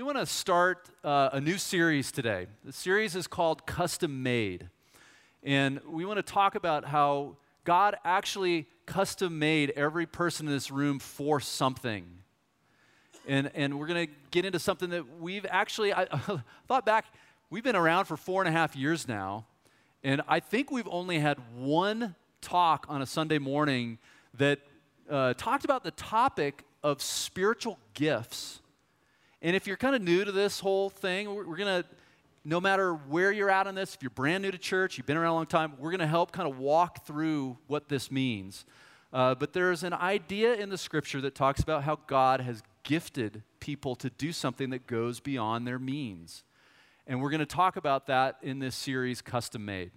we want to start uh, a new series today. The series is called Custom Made. And we want to talk about how God actually custom made every person in this room for something. And, and we're going to get into something that we've actually, I, I thought back, we've been around for four and a half years now. And I think we've only had one talk on a Sunday morning that uh, talked about the topic of spiritual gifts. And if you're kind of new to this whole thing, we're, we're going to, no matter where you're at on this, if you're brand new to church, you've been around a long time, we're going to help kind of walk through what this means. Uh, but there's an idea in the scripture that talks about how God has gifted people to do something that goes beyond their means. And we're going to talk about that in this series, Custom Made.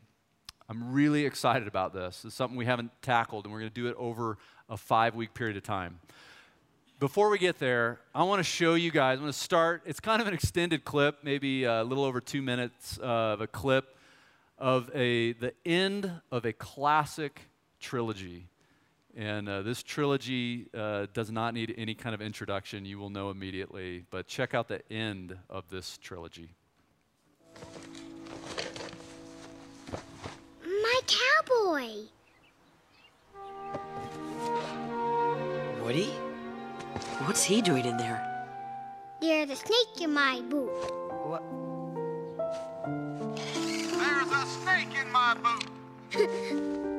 I'm really excited about this. It's something we haven't tackled, and we're going to do it over a five week period of time. Before we get there, I want to show you guys. I'm going to start. It's kind of an extended clip, maybe a little over two minutes of a clip of a, the end of a classic trilogy. And uh, this trilogy uh, does not need any kind of introduction. You will know immediately. But check out the end of this trilogy. My cowboy. Woody? What's he doing in there? There's a snake in my boot. What? There's a snake in my boot.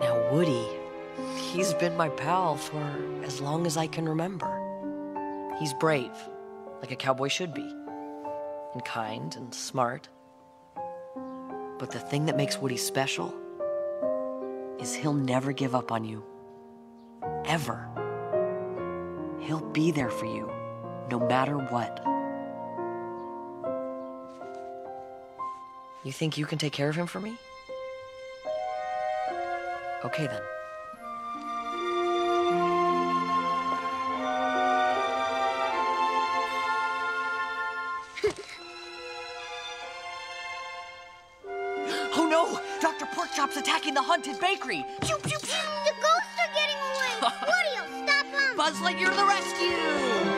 Now, Woody, he's been my pal for as long as I can remember. He's brave, like a cowboy should be, and kind and smart. But the thing that makes Woody special is he'll never give up on you. Ever. He'll be there for you, no matter what. You think you can take care of him for me? Okay then. Porkchop's attacking the haunted bakery! Pew pew pew! The ghosts are getting away. Woody, stop them. Buzz Lightyear the rescue!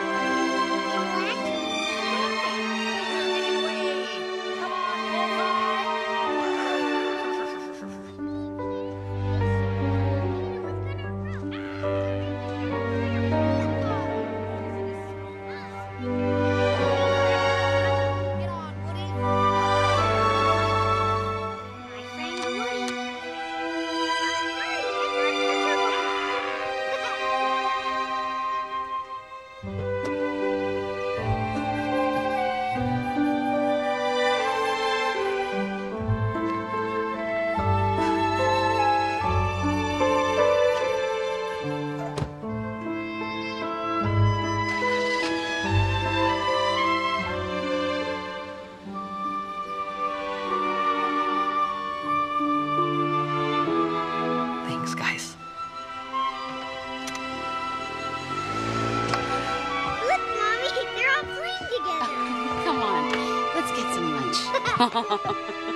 哈哈哈哈哈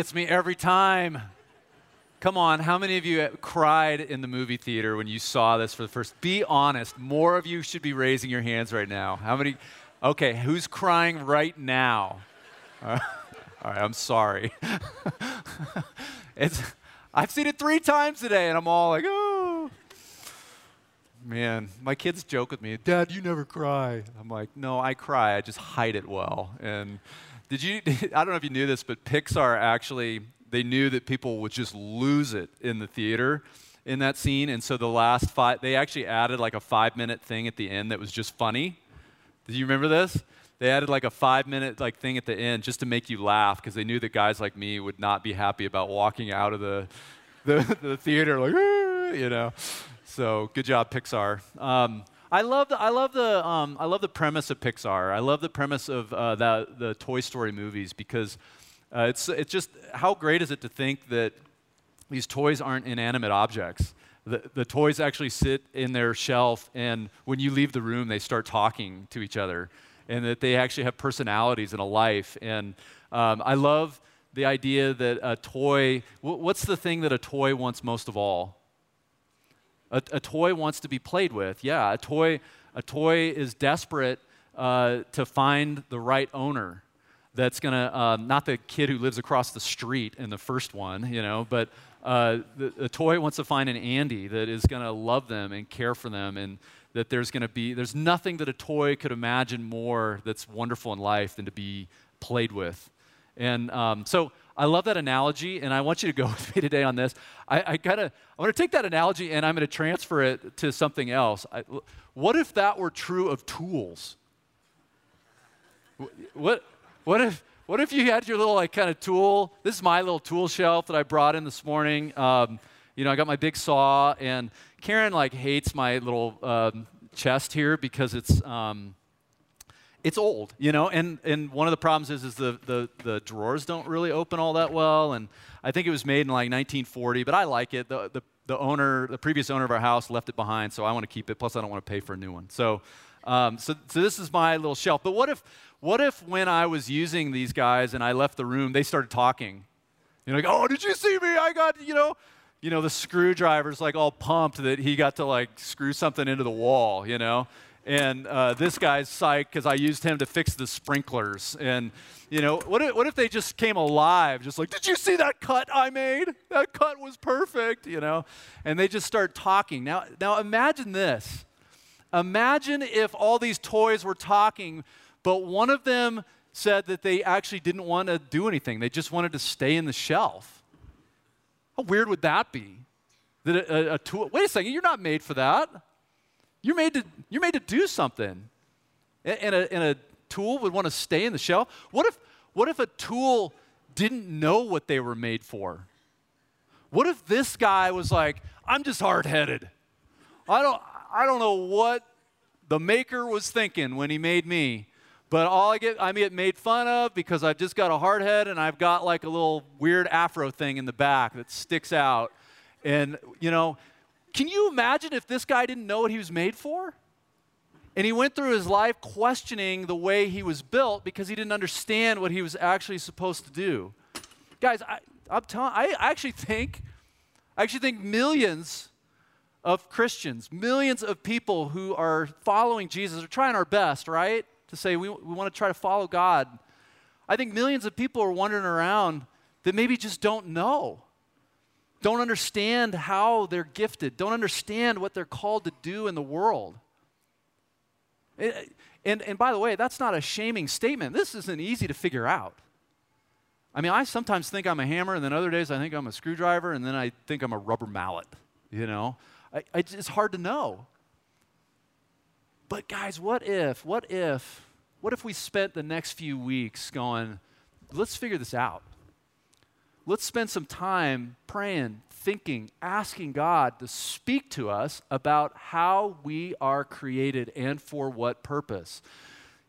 gets me every time. Come on, how many of you cried in the movie theater when you saw this for the first? Be honest. More of you should be raising your hands right now. How many? Okay, who's crying right now? All right, all right I'm sorry. it's, I've seen it three times today, and I'm all like, oh. Man, my kids joke with me, Dad, you never cry. I'm like, no, I cry. I just hide it well. And did you? I don't know if you knew this, but Pixar actually they knew that people would just lose it in the theater, in that scene. And so the last five, they actually added like a five minute thing at the end that was just funny. Do you remember this? They added like a five minute like thing at the end just to make you laugh because they knew that guys like me would not be happy about walking out of the, the, the theater like, you know. So good job, Pixar. Um, I love the I love the um, I love the premise of Pixar. I love the premise of uh, the the Toy Story movies because uh, it's it's just how great is it to think that these toys aren't inanimate objects. The, the toys actually sit in their shelf, and when you leave the room, they start talking to each other, and that they actually have personalities and a life. And um, I love the idea that a toy. wh- what's the thing that a toy wants most of all? A, a toy wants to be played with. Yeah, a toy, a toy is desperate uh, to find the right owner. That's gonna um, not the kid who lives across the street in the first one, you know, but uh, the, toy wants to find an Andy that is gonna love them and care for them, and that there's gonna be there's nothing that a toy could imagine more that's wonderful in life than to be played with. And um, so I love that analogy, and I want you to go with me today on this. I, I gotta, I want to take that analogy and I'm going to transfer it to something else. I, what if that were true of tools? What, what if, what if you had your little like kind of tool? This is my little tool shelf that I brought in this morning. Um, you know, I got my big saw, and Karen like hates my little um, chest here because it's. Um, it's old, you know, and, and one of the problems is, is the, the, the drawers don't really open all that well. And I think it was made in like 1940, but I like it. The, the, the owner, the previous owner of our house left it behind, so I want to keep it. Plus, I don't want to pay for a new one. So, um, so, so this is my little shelf. But what if, what if when I was using these guys and I left the room, they started talking? You know, like, oh, did you see me? I got, you know, you know, the screwdriver's like all pumped that he got to like screw something into the wall, you know? And uh, this guy's psyched because I used him to fix the sprinklers. And, you know, what if, what if they just came alive, just like, did you see that cut I made? That cut was perfect, you know? And they just start talking. Now, now imagine this. Imagine if all these toys were talking, but one of them said that they actually didn't want to do anything. They just wanted to stay in the shelf. How weird would that be? That a, a, a tool, wait a second, you're not made for that. You're made to, you're made to do something. And a, and a tool would want to stay in the shell. What if, what if a tool didn't know what they were made for? What if this guy was like, I'm just hard headed. I don't, I don't know what the maker was thinking when he made me, but all I get, I get made fun of because I've just got a hard head and I've got like a little weird afro thing in the back that sticks out. And, you know, can you imagine if this guy didn't know what he was made for? And he went through his life questioning the way he was built because he didn't understand what he was actually supposed to do. Guys, I, I'm telling, I actually think, I actually think millions of Christians, millions of people who are following Jesus are trying our best, right? To say we, we want to try to follow God. I think millions of people are wandering around that maybe just don't know, don't understand how they're gifted, don't understand what they're called to do in the world. Eh, And, and by the way, that's not a shaming statement. This isn't easy to figure out. I mean, I sometimes think I'm a hammer, and then other days I think I'm a screwdriver, and then I think I'm a rubber mallet. You know, I, I, it's hard to know. But guys, what if, what if, what if we spent the next few weeks going, let's figure this out? Let's spend some time praying, thinking, asking God to speak to us about how we are created and for what purpose.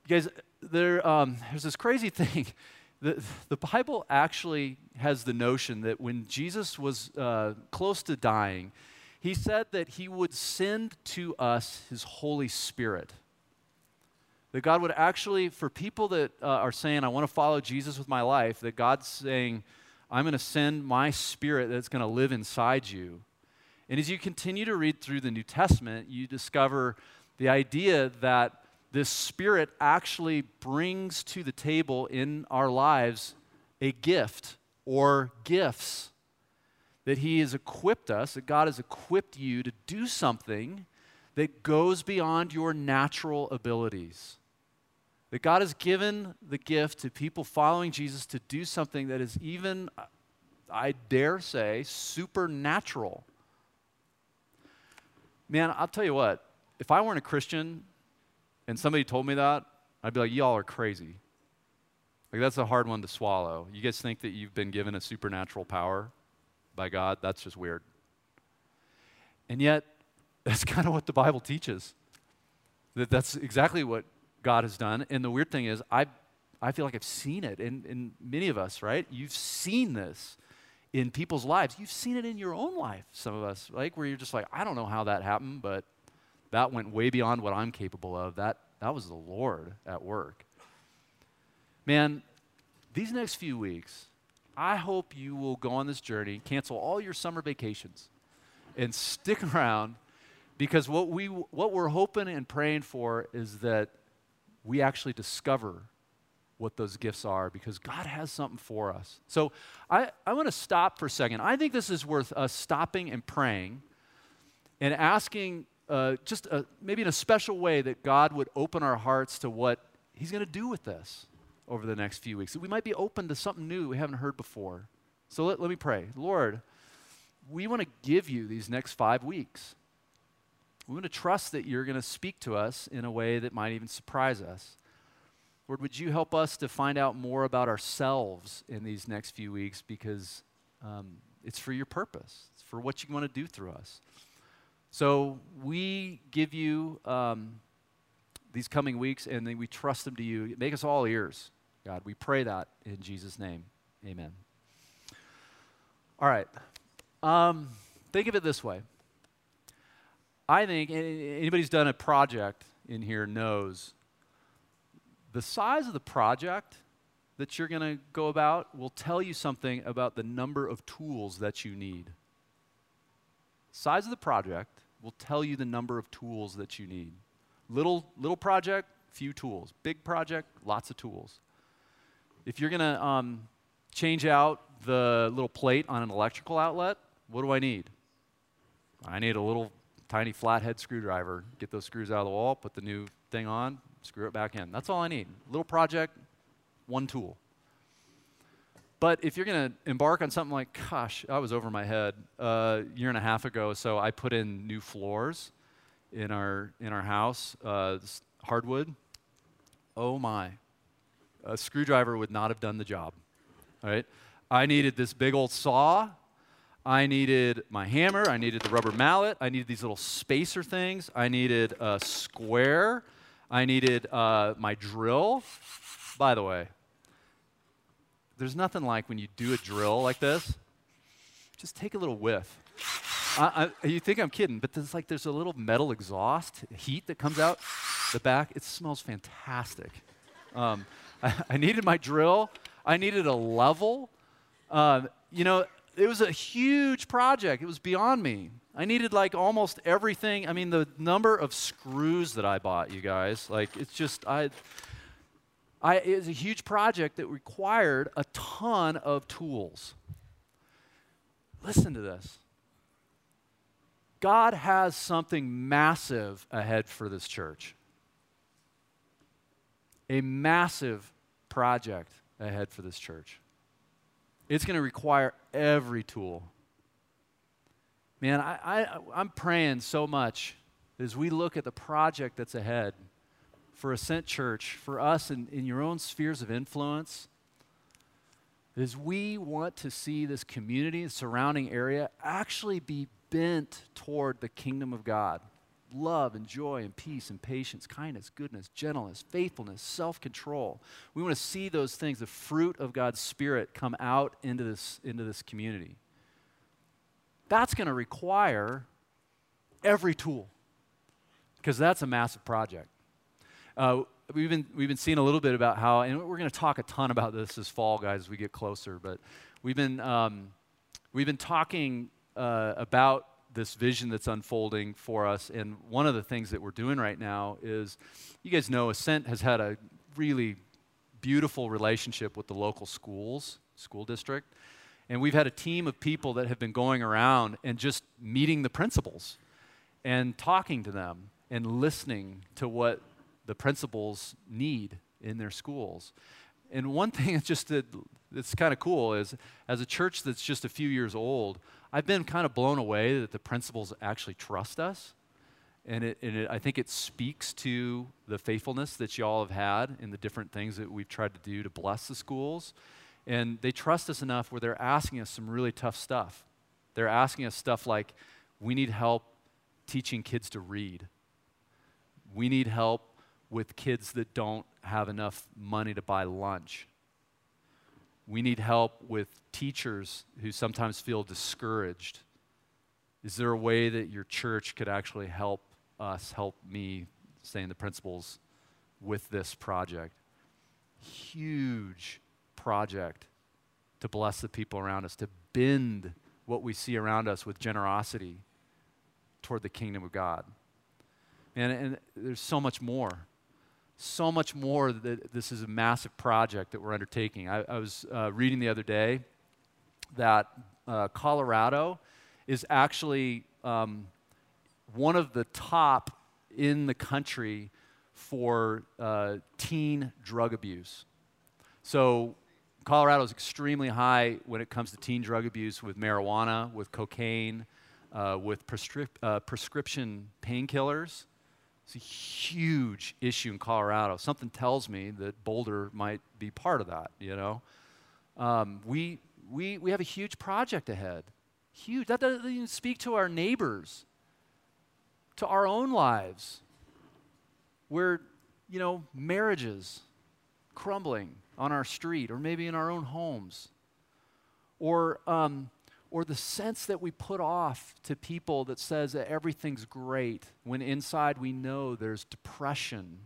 You guys, there, um, there's this crazy thing. The, the Bible actually has the notion that when Jesus was uh, close to dying, he said that he would send to us his Holy Spirit. That God would actually, for people that uh, are saying, I want to follow Jesus with my life, that God's saying, I'm going to send my spirit that's going to live inside you. And as you continue to read through the New Testament, you discover the idea that this spirit actually brings to the table in our lives a gift or gifts. That He has equipped us, that God has equipped you to do something that goes beyond your natural abilities. That God has given the gift to people following Jesus to do something that is even, I dare say, supernatural. Man, I'll tell you what, if I weren't a Christian and somebody told me that, I'd be like, y'all are crazy. Like, that's a hard one to swallow. You guys think that you've been given a supernatural power by God? That's just weird. And yet, that's kind of what the Bible teaches. That that's exactly what God has done. And the weird thing is, I, I feel like I've seen it in, in many of us, right? You've seen this in people's lives. You've seen it in your own life, some of us, like where you're just like, I don't know how that happened, but that went way beyond what I'm capable of. That, that was the Lord at work. Man, these next few weeks, I hope you will go on this journey, cancel all your summer vacations, and stick around because what, we, what we're hoping and praying for is that we actually discover what those gifts are because God has something for us. So I, I want to stop for a second. I think this is worth us stopping and praying and asking uh, just a, maybe in a special way that God would open our hearts to what He's going to do with this over the next few weeks. We might be open to something new we haven't heard before. So let, let me pray. Lord, we want to give you these next five weeks. We want to trust that you're going to speak to us in a way that might even surprise us. Lord, would you help us to find out more about ourselves in these next few weeks because um, it's for your purpose, it's for what you want to do through us. So we give you um, these coming weeks and then we trust them to you. Make us all ears, God. We pray that in Jesus' name. Amen. All right. Um, think of it this way. I think anybody who's done a project in here knows the size of the project that you're going to go about will tell you something about the number of tools that you need. Size of the project will tell you the number of tools that you need. Little, little project, few tools. Big project, lots of tools. If you're going to um, change out the little plate on an electrical outlet, what do I need? I need a little tiny flathead screwdriver. Get those screws out of the wall, put the new thing on, screw it back in. That's all I need. Little project, one tool. But if you're going to embark on something like, gosh, I was over my head uh, a year and a half ago, so I put in new floors in our in our house, uh, hardwood. Oh my, a screwdriver would not have done the job. Right? I needed this big old saw. I needed my hammer. I needed the rubber mallet. I needed these little spacer things. I needed a square. I needed uh, my drill. By the way, there's nothing like when you do a drill like this, just take a little whiff. I, I, you think I'm kidding, but there's like there's a little metal exhaust heat that comes out the back. It smells fantastic. Um, I, I, needed my drill. I needed a level. Uh, you know, it was a huge project. It was beyond me. I needed like almost everything. I mean, the number of screws that I bought, you guys, like it's just I. I it was a huge project that required a ton of tools. Listen to this. God has something massive ahead for this church. A massive project ahead for this church. It's going to require every tool. Man, I, I, I'm praying so much as we look at the project that's ahead for Ascent Church, for us in, in your own spheres of influence, is we want to see this community, the surrounding area, actually be bent toward the kingdom of God love and joy and peace and patience, kindness, goodness, gentleness, faithfulness, self control. We want to see those things, the fruit of God's Spirit, come out into this, into this community. That's going to require every tool because that's a massive project. Uh, we've, been, we've been seeing a little bit about how, and we're going to talk a ton about this this fall, guys, as we get closer, but we've been, um, we've been talking uh, about this vision that's unfolding for us. And one of the things that we're doing right now is you guys know Ascent has had a really beautiful relationship with the local schools, school district. And we've had a team of people that have been going around and just meeting the principals and talking to them and listening to what the principals need in their schools. And one thing that's just that, that's kind of cool is as a church that's just a few years old, I've been kind of blown away that the principals actually trust us And, it, and it, I think it speaks to the faithfulness that y'all have had in the different things that we've tried to do to bless the schools. And they trust us enough where they're asking us some really tough stuff. They're asking us stuff like, we need help teaching kids to read. We need help with kids that don't have enough money to buy lunch. We need help with teachers who sometimes feel discouraged. Is there a way that your church could actually help us, help me, saying the principals, with this project? Huge project to bless the people around us, to bend what we see around us with generosity toward the kingdom of God. And, and there's so much more. So much more that this is a massive project that we're undertaking. I, I was uh, reading the other day that uh, Colorado is actually um, one of the top in the country for uh, teen drug abuse. So Colorado is extremely high when it comes to teen drug abuse with marijuana, with cocaine, uh, with prescri- uh, prescription painkillers. It's a huge issue in Colorado. Something tells me that Boulder might be part of that, you know? Um, we, we, we have a huge project ahead. Huge. That doesn't even speak to our neighbors, to our own lives, where, you know, marriages crumbling on our street or maybe in our own homes. Or, um, or the sense that we put off to people that says that everything's great when inside we know there's depression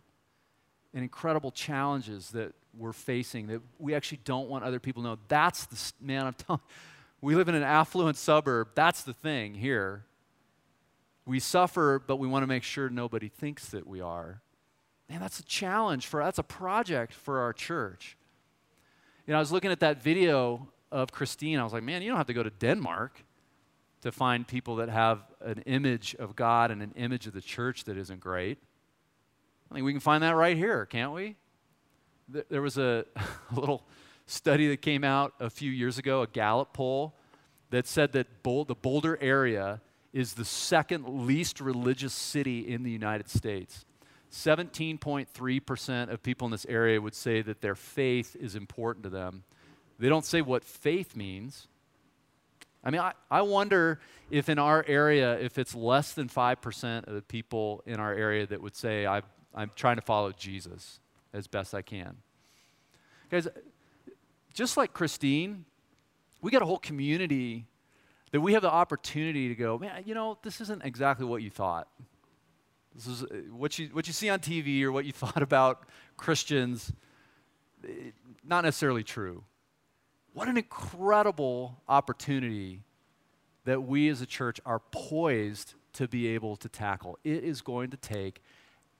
and incredible challenges that we're facing that we actually don't want other people to know. That's the, man, I'm telling we live in an affluent suburb. That's the thing here. We suffer, but we want to make sure nobody thinks that we are. Man, that's a challenge for that's a project for our church. You know, I was looking at that video of Christine. I was like, man, you don't have to go to Denmark to find people that have an image of God and an image of the church that isn't great. I think we can find that right here, can't we? There was a, a little study that came out a few years ago, a Gallup poll, that said that Bol- the Boulder area is the second least religious city in the United States. 17.3% of people in this area would say that their faith is important to them. They don't say what faith means. I mean, I, I wonder if in our area, if it's less than 5% of the people in our area that would say, i I'm trying to follow Jesus as best I can. Guys, just like Christine, we got a whole community that we have the opportunity to go, man, you know, this isn't exactly what you thought. This is uh, what you, what you see on TV or what you thought about Christians, eh, not necessarily true. What an incredible opportunity that we as a church are poised to be able to tackle. It is going to take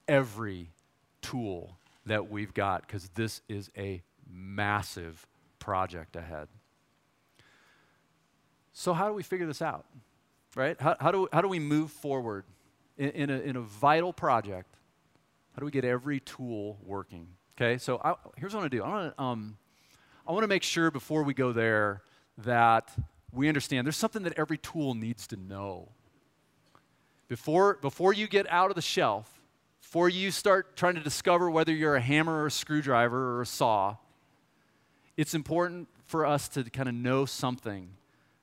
every tool that we've got because this is a massive project ahead. So, how do we figure this out? Right? How, how, do, how do we move forward in, in, a, in a vital project, how do we get every tool working? Okay, so I, here's what I'm gonna do. I'm gonna um, I want to make sure before we go there that we understand there's something that every tool needs to know. Before, before you get out of the shelf, before you start trying to discover whether you're a hammer or a screwdriver or a saw, it's important for us to kind of know something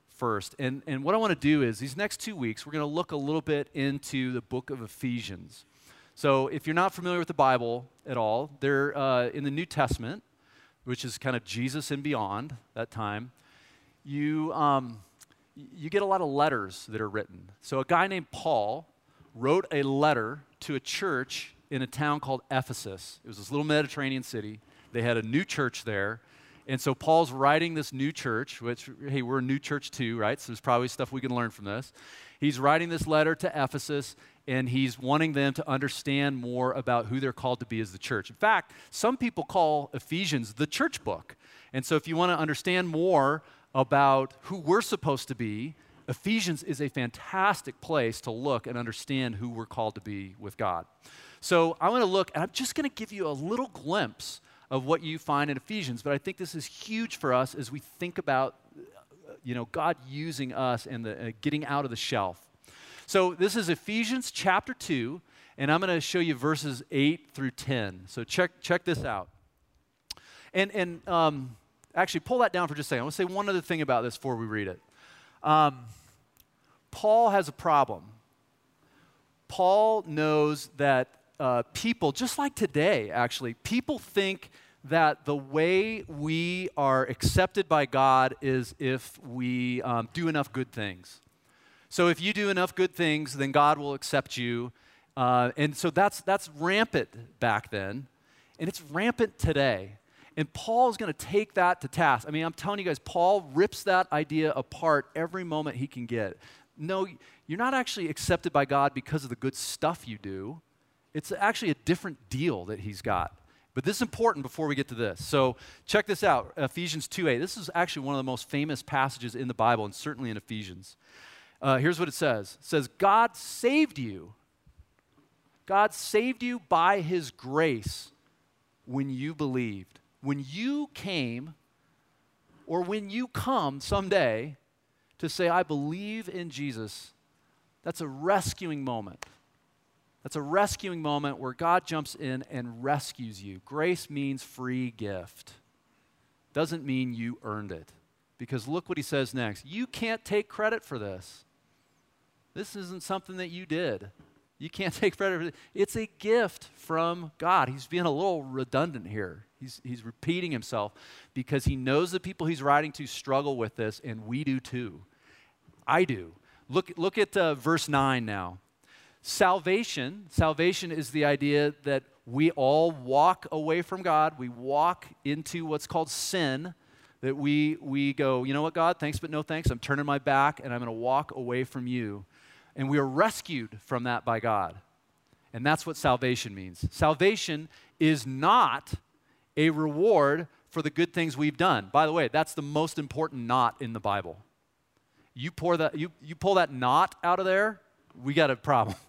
first. And, and what I want to do is, these next two weeks, we're going to look a little bit into the book of Ephesians. So, if you're not familiar with the Bible at all, they're uh, in the New Testament, which is kind of Jesus and beyond that time. You, um, you get a lot of letters that are written. So, a guy named Paul wrote a letter to a church in a town called Ephesus. It was this little Mediterranean city. They had a new church there. And so Paul's writing this new church, which, hey, we're a new church too, right? So there's probably stuff we can learn from this. He's writing this letter to Ephesus, and he's wanting them to understand more about who they're called to be as the church. In fact, some people call Ephesians the church book. And so if you want to understand more about who we're supposed to be, Ephesians is a fantastic place to look and understand who we're called to be with God. So I want to look, and I'm just going to give you a little glimpse of what you find in Ephesians. But I think this is huge for us as we think about, you know, God using us and the, uh, getting out of the shelf. So this is Ephesians chapter 2, and I'm going to show you verses 8 through 10. So check, check this out. And, and um, actually, pull that down for just a second. I want to say one other thing about this before we read it. Um, Paul has a problem. Paul knows that uh, people, just like today, actually, people think that the way we are accepted by God is if we um, do enough good things. So if you do enough good things, then God will accept you. Uh, and so that's, that's rampant back then, and it's rampant today. And Paul is going to take that to task. I mean, I'm telling you guys, Paul rips that idea apart every moment he can get. No, you're not actually accepted by God because of the good stuff you do. It's actually a different deal that he's got. But this is important before we get to this. So check this out Ephesians 2 8. This is actually one of the most famous passages in the Bible, and certainly in Ephesians. Uh, here's what it says It says, God saved you. God saved you by his grace when you believed. When you came, or when you come someday to say, I believe in Jesus, that's a rescuing moment. That's a rescuing moment where God jumps in and rescues you. Grace means free gift, doesn't mean you earned it. Because look what he says next. You can't take credit for this. This isn't something that you did. You can't take credit for it. It's a gift from God. He's being a little redundant here. He's, he's repeating himself because he knows the people he's writing to struggle with this, and we do too. I do. Look, look at uh, verse 9 now. Salvation, salvation is the idea that we all walk away from God. We walk into what's called sin. That we, we go, you know what, God, thanks but no thanks. I'm turning my back and I'm going to walk away from you. And we are rescued from that by God. And that's what salvation means. Salvation is not a reward for the good things we've done. By the way, that's the most important not in the Bible. You, pour that, you, you pull that not out of there, we got a problem.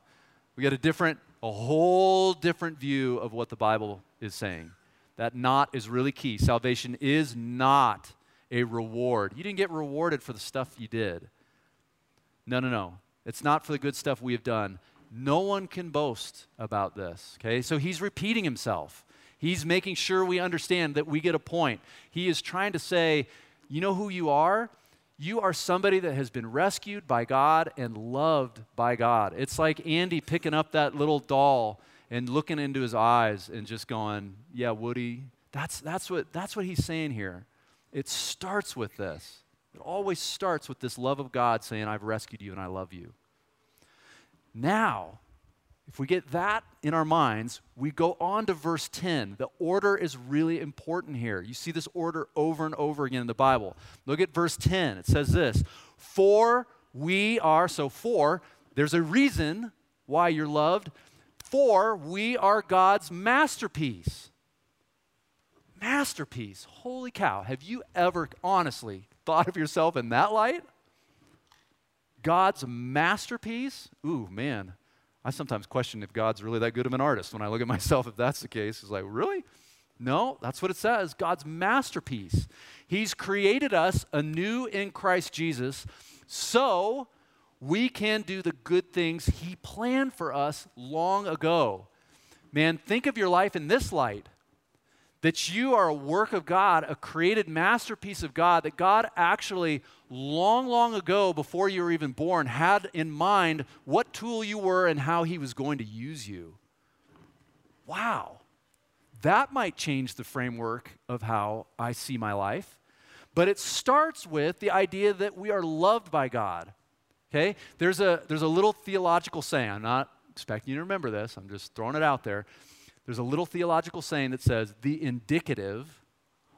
We got a different, a whole different view of what the Bible is saying. That not is really key. Salvation is not a reward. You didn't get rewarded for the stuff you did. No, no, no. It's not for the good stuff we have done. No one can boast about this. Okay? So he's repeating himself. He's making sure we understand that we get a point. He is trying to say, you know who you are? You are somebody that has been rescued by God and loved by God. It's like Andy picking up that little doll and looking into his eyes and just going, Yeah, Woody, that's, that's, what, that's what he's saying here. It starts with this. It always starts with this love of God saying, I've rescued you and I love you. Now, if we get that in our minds, we go on to verse 10. The order is really important here. You see this order over and over again in the Bible. Look at verse 10. It says this For we are, so for, there's a reason why you're loved. For we are God's masterpiece. Masterpiece. Holy cow. Have you ever honestly thought of yourself in that light? God's masterpiece? Ooh, man. I sometimes question if God's really that good of an artist. When I look at myself, if that's the case, it's like, really? No, that's what it says. God's masterpiece. He's created us anew in Christ Jesus so we can do the good things He planned for us long ago. Man, think of your life in this light that you are a work of God, a created masterpiece of God, that God actually, long, long ago, before you were even born, had in mind what tool you were and how He was going to use you. Wow. That might change the framework of how I see my life. But it starts with the idea that we are loved by God. Okay? There's a, there's a little theological saying. I'm not expecting you to remember this, I'm just throwing it out there. There's a little theological saying that says the indicative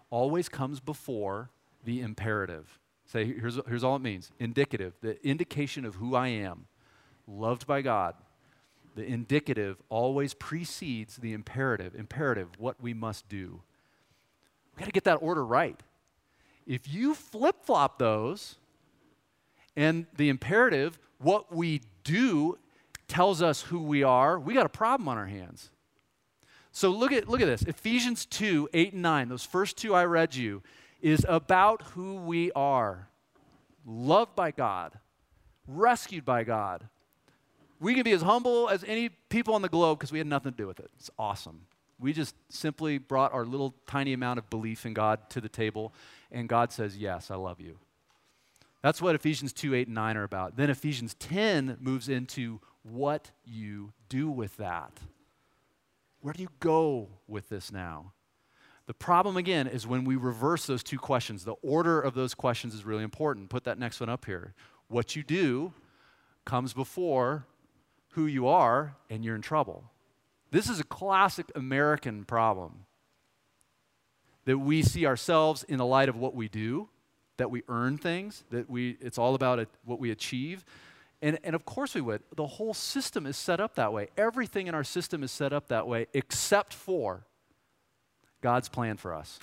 always comes before the imperative. Say, here's, here's all it means indicative, the indication of who I am, loved by God. The indicative always precedes the imperative. Imperative, what we must do. we got to get that order right. If you flip flop those, and the imperative, what we do, tells us who we are, we got a problem on our hands. So look at, look at this Ephesians 2 8 and 9, those first two I read you, is about who we are loved by God, rescued by God, We can be as humble as any people on the globe because we had nothing to do with it. It's awesome. We just simply brought our little tiny amount of belief in God to the table, and God says, Yes, I love you. That's what Ephesians 2 8 and 9 are about. Then Ephesians 10 moves into what you do with that. Where do you go with this now? The problem again is when we reverse those two questions. The order of those questions is really important. Put that next one up here. What you do comes before who you are, and you're in trouble. This is a classic American problem that we see ourselves in the light of what we do, that we earn things, that we, it's all about it, what we achieve. And, and of course we would. The whole system is set up that way. Everything in our system is set up that way, except for God's plan for us.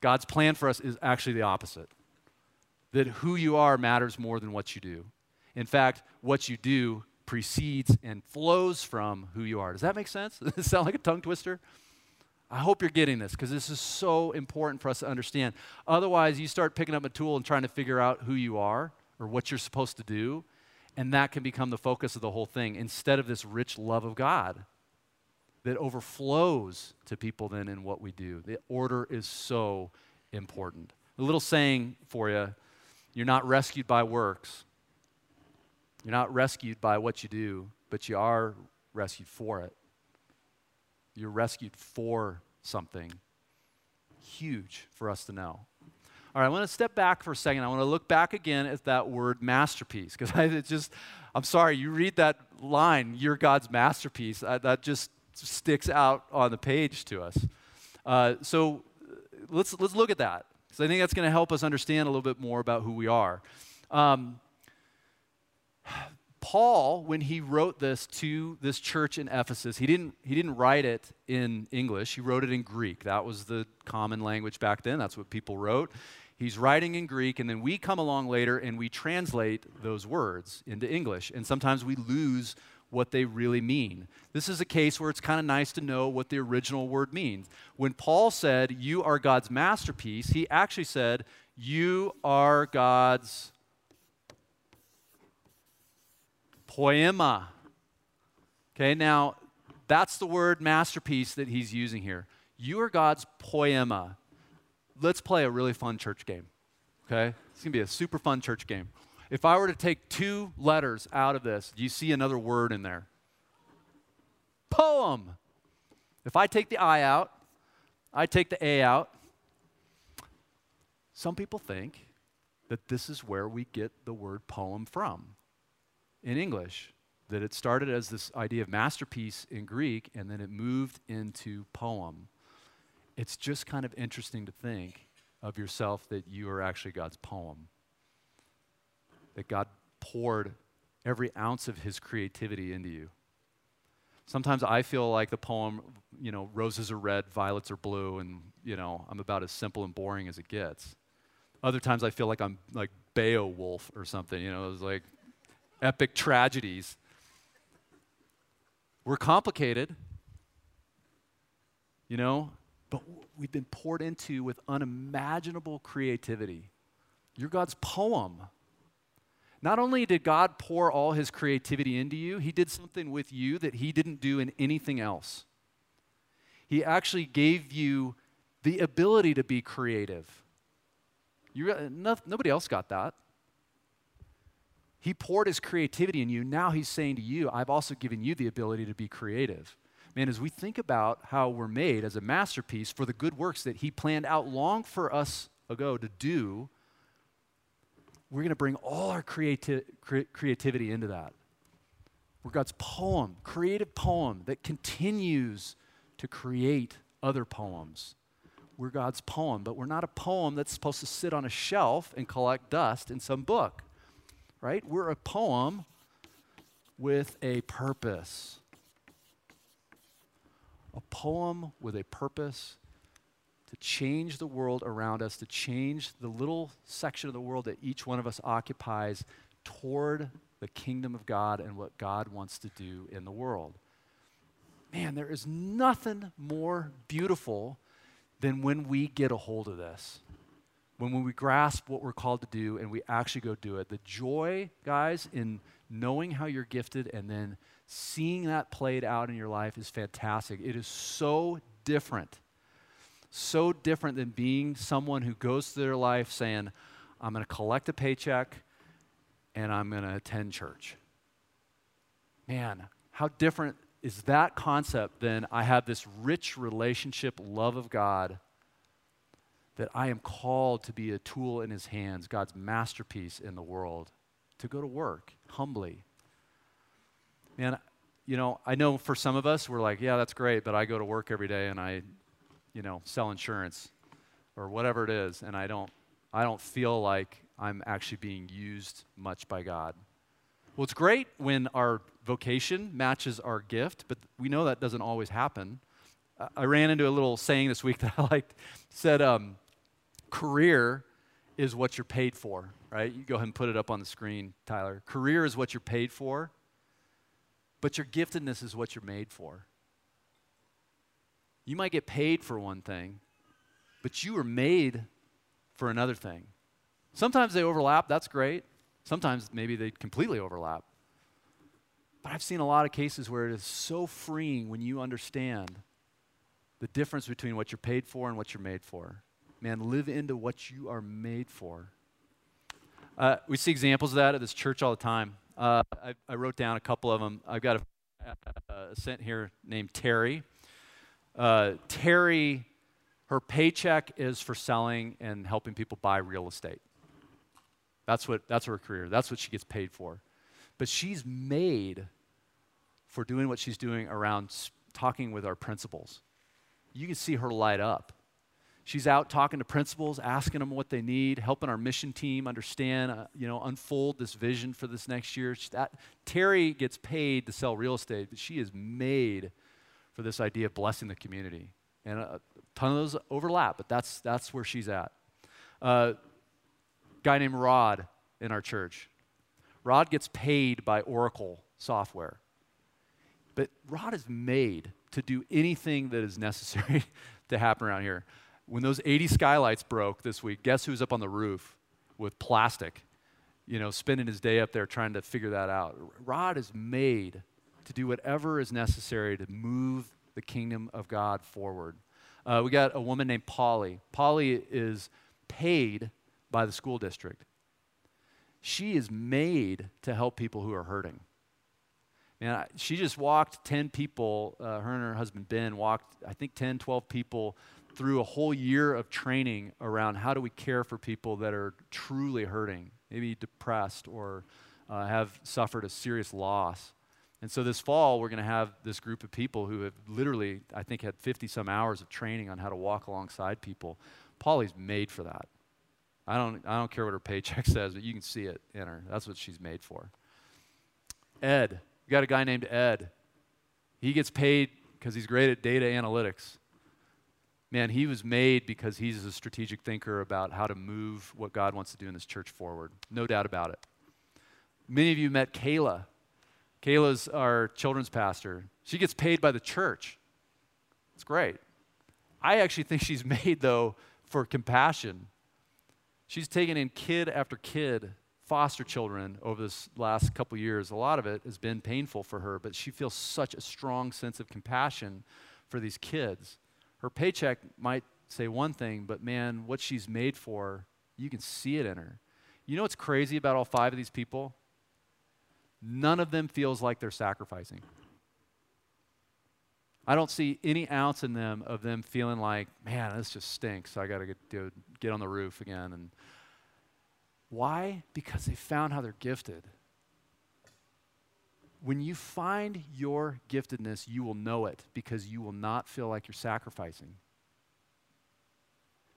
God's plan for us is actually the opposite that who you are matters more than what you do. In fact, what you do precedes and flows from who you are. Does that make sense? Does it sound like a tongue twister? I hope you're getting this because this is so important for us to understand. Otherwise, you start picking up a tool and trying to figure out who you are or what you're supposed to do, and that can become the focus of the whole thing instead of this rich love of God that overflows to people then in what we do. The order is so important. A little saying for you you're not rescued by works, you're not rescued by what you do, but you are rescued for it. You're rescued for something huge for us to know. All right, I want to step back for a second. I want to look back again at that word masterpiece because it's just, I'm sorry, you read that line, you're God's masterpiece, I, that just sticks out on the page to us. Uh, so let's, let's look at that because I think that's going to help us understand a little bit more about who we are. Um, Paul, when he wrote this to this church in Ephesus, he didn't, he didn't write it in English, he wrote it in Greek. That was the common language back then, that's what people wrote. He's writing in Greek, and then we come along later and we translate those words into English. And sometimes we lose what they really mean. This is a case where it's kind of nice to know what the original word means. When Paul said, You are God's masterpiece, he actually said, You are God's poiema. Okay, now that's the word masterpiece that he's using here. You are God's poiema. Let's play a really fun church game. Okay? It's going to be a super fun church game. If I were to take two letters out of this, do you see another word in there? Poem. If I take the I out, I take the A out. Some people think that this is where we get the word poem from in English, that it started as this idea of masterpiece in Greek and then it moved into poem. It's just kind of interesting to think of yourself that you are actually God's poem. That God poured every ounce of his creativity into you. Sometimes I feel like the poem, you know, roses are red, violets are blue, and, you know, I'm about as simple and boring as it gets. Other times I feel like I'm like Beowulf or something, you know, it's like epic tragedies. We're complicated, you know, but we've been poured into with unimaginable creativity. You're God's poem. Not only did God pour all his creativity into you, he did something with you that he didn't do in anything else. He actually gave you the ability to be creative. You, no, nobody else got that. He poured his creativity in you. Now he's saying to you, I've also given you the ability to be creative. Man, as we think about how we're made as a masterpiece for the good works that he planned out long for us ago to do, we're going to bring all our creati- cre- creativity into that. We're God's poem, creative poem that continues to create other poems. We're God's poem, but we're not a poem that's supposed to sit on a shelf and collect dust in some book right? We're a poem with a purpose. A poem with a purpose to change the world around us, to change the little section of the world that each one of us occupies toward the kingdom of God and what God wants to do in the world. Man, there is nothing more beautiful than when we get a hold of this when, we grasp what we're called to do and we actually go do it. The joy, guys, in knowing how you're gifted and then seeing that played out in your life is fantastic. It is so different. So different than being someone who goes through their life saying, I'm going to collect a paycheck and I'm going to attend church. Man, how different is that concept than I have this rich relationship, love of God, that I am called to be a tool in His hands, God's masterpiece in the world, to go to work humbly. Man, you know, I know for some of us, we're like, yeah, that's great, but I go to work every day and I, you know, sell insurance or whatever it is, and I don't, I don't feel like I'm actually being used much by God. Well, it's great when our vocation matches our gift, but we know that doesn't always happen. I ran into a little saying this week that I liked. It said, um, career is what you're paid for, right? You go ahead and put it up on the screen, Tyler. Career is what you're paid for, but your giftedness is what you're made for. You might get paid for one thing, but you were made for another thing. Sometimes they overlap, that's great. Sometimes maybe they completely overlap. But I've seen a lot of cases where it is so freeing when you understand the difference between what you're paid for and what you're made for. Man, live into what you are made for. Uh, we see examples of that at this church all the time. Uh, I, I, wrote down a couple of them. I've got a, a sent here named Terry. Uh, Terry, her paycheck is for selling and helping people buy real estate. That's what that's her career. That's what she gets paid for. But she's made for doing what she's doing around talking with our principals. You can see her light up. She's out talking to principals, asking them what they need, helping our mission team understand, uh, you know, unfold this vision for this next year. That, Terry gets paid to sell real estate, but she is made for this idea of blessing the community. And a, a ton of those overlap, but that's, that's where she's at. Uh, guy named Rod in our church. Rod gets paid by Oracle software. But Rod is made to do anything that is necessary to happen around here. When those 80 skylights broke this week, guess who's up on the roof with plastic? You know, spending his day up there trying to figure that out. Rod is made to do whatever is necessary to move the kingdom of God forward. Uh, we got a woman named Polly. Polly is paid by the school district. She is made to help people who are hurting. Man, she just walked 10 people, uh, her and her husband Ben walked, I think, 10, 12 people through a whole year of training around how do we care for people that are truly hurting, maybe depressed or uh, have suffered a serious loss. And so this fall, we're going to have this group of people who have literally, I think, had 50 some hours of training on how to walk alongside people. Polly's made for that. I don't, I don't care what her paycheck says, but you can see it in her. That's what she's made for. Ed, you got a guy named Ed. He gets paid because he's great at data analytics. Man, he was made because he's a strategic thinker about how to move what God wants to do in this church forward. No doubt about it. Many of you met Kayla. Kayla's our children's pastor. She gets paid by the church. It's great. I actually think she's made, though, for compassion She's taken in kid after kid, foster children, over this last couple years. A lot of it has been painful for her, but she feels such a strong sense of compassion for these kids. Her paycheck might say one thing, but man, what she's made for, you can see it in her. You know what's crazy about all five of these people? None of them feels like they're sacrificing. I don't see any ounce in them of them feeling like, man, this just stinks. I got to get, get on the roof again. And why? Because they found how they're gifted. When you find your giftedness, you will know it because you will not feel like you're sacrificing.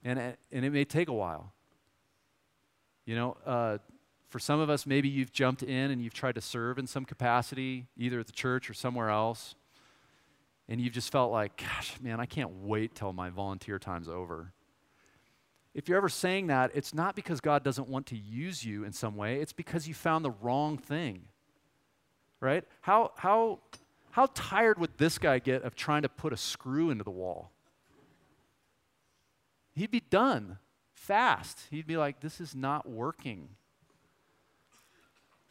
And, and it may take a while. You know, uh, for some of us, maybe you've jumped in and you've tried to serve in some capacity, either at the church or somewhere else and you've just felt like, gosh, man, I can't wait till my volunteer time's over. If you're ever saying that, it's not because God doesn't want to use you in some way, it's because you found the wrong thing. Right? How, how, how tired would this guy get of trying to put a screw into the wall? He'd be done. fast. He'd be like, This is not working.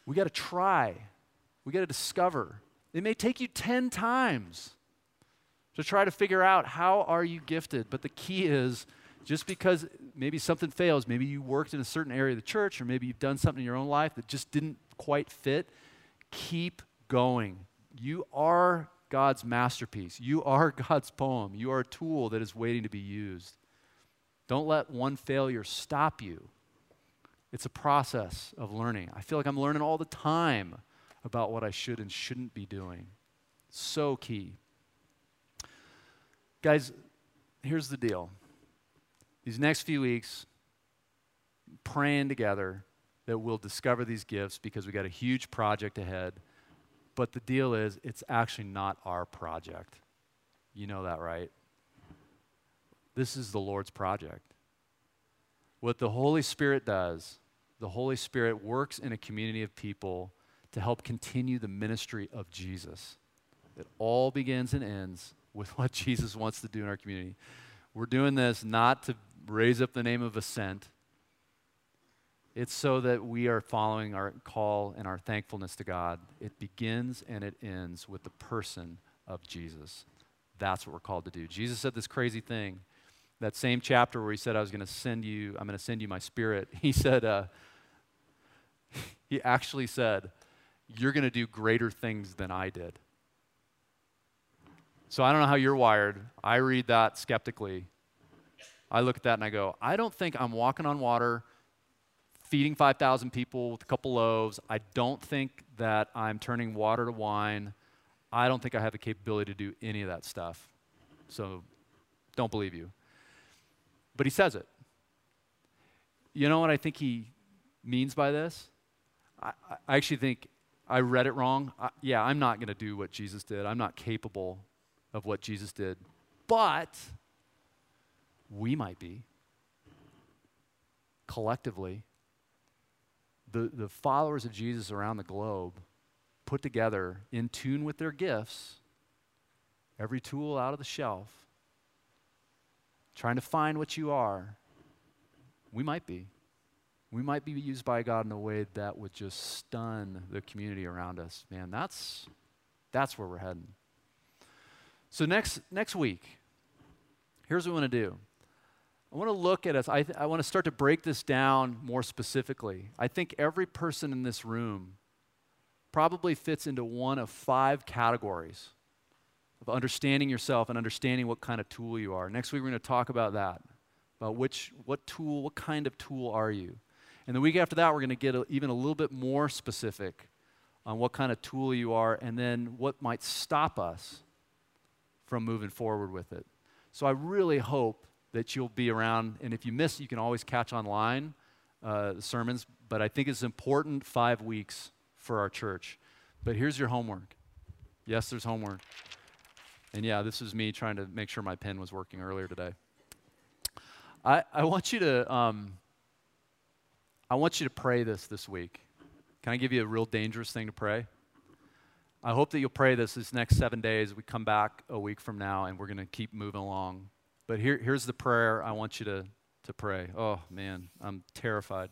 We got to try. We got to discover. It may take you 10 times to try to figure out how are you gifted, but the key is just because maybe something fails, maybe you worked in a certain area of the church or maybe you've done something in your own life that just didn't quite fit, keep going. You are God's masterpiece. You are God's poem. You are a tool that is waiting to be used. Don't let one failure stop you. It's a process of learning. I feel like I'm learning all the time about what I should and shouldn't be doing. So key. Guys, here's the deal. These next few weeks, praying together that we'll discover these gifts because we got a huge project ahead. But the deal is, it's actually not our project. You know that, right? This is the Lord's project. What the Holy Spirit does, the Holy Spirit works in a community of people to help continue the ministry of Jesus. It all begins and ends with what Jesus wants to do in our community. We're doing this not to raise up the name of Ascent. It's so that we are following our call and our thankfulness to God. It begins and it ends with the person of Jesus. That's what we're called to do. Jesus said this crazy thing. That same chapter where he said, I was going to send you, I'm going to send you my spirit. He said, uh, he actually said, You're going to do greater things than I did. So I don't know how you're wired. I read that skeptically. I look at that and I go, I don't think I'm walking on water, feeding 5,000 people with a couple loaves. I don't think that I'm turning water to wine. I don't think I have the capability to do any of that stuff. So don't believe you. But he says it. You know what I think he means by this? I, I actually think I read it wrong. I, yeah, I'm not going to do what Jesus did. I'm not capable of what Jesus did. But we might be. Collectively, the, the followers of Jesus around the globe put together, in tune with their gifts, every tool out of the shelf, trying to find what you are, we might be. We might be used by God in a way that would just stun the community around us. Man, that's, that's where we're heading. So, next, next week, here's what we want to do. I want to look at us. I, th- I want to start to break this down more specifically. I think every person in this room probably fits into one of five categories of understanding yourself and understanding what kind of tool you are. Next week, we're going to talk about that about which, what tool, what kind of tool are you? And the week after that, we're going to get a, even a little bit more specific on what kind of tool you are and then what might stop us from moving forward with it. So I really hope that you'll be around. And if you miss, you can always catch online uh, sermons. But I think it's important five weeks for our church. But here's your homework. Yes, there's homework. And yeah, this is me trying to make sure my pen was working earlier today. I, I want you to um, I want you to pray this this week. Can I give you a real dangerous thing to pray? I hope that you'll pray this this next seven days. We come back a week from now and we're going to keep moving along. But here, here's the prayer I want you to, to pray. Oh, man, I'm terrified.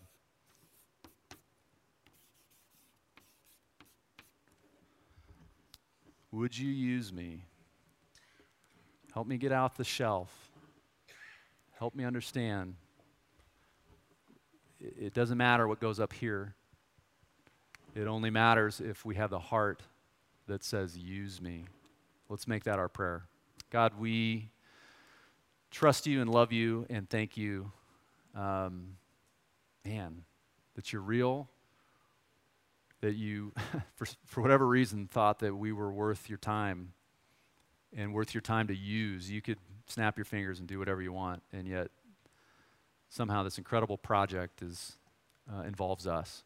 Would you use me? Help me get out the shelf. Help me understand. It doesn't matter what goes up here. It only matters if we have the heart that says, Use me. Let's make that our prayer. God, we trust you and love you and thank you, um, man, that you're real, that you, for, for whatever reason, thought that we were worth your time and worth your time to use. You could snap your fingers and do whatever you want, and yet somehow this incredible project is, uh, involves us.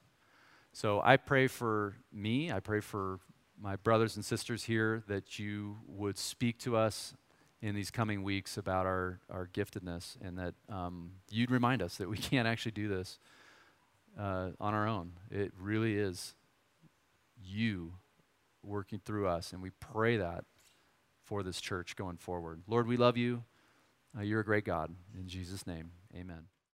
So I pray for me, I pray for my brothers and sisters here that you would speak to us in these coming weeks about our, our giftedness and that um, you'd remind us that we can't actually do this uh, on our own. It really is you working through us, and we pray that for this church going forward. Lord, we love you. Uh, you're a great God. In Jesus' name, amen.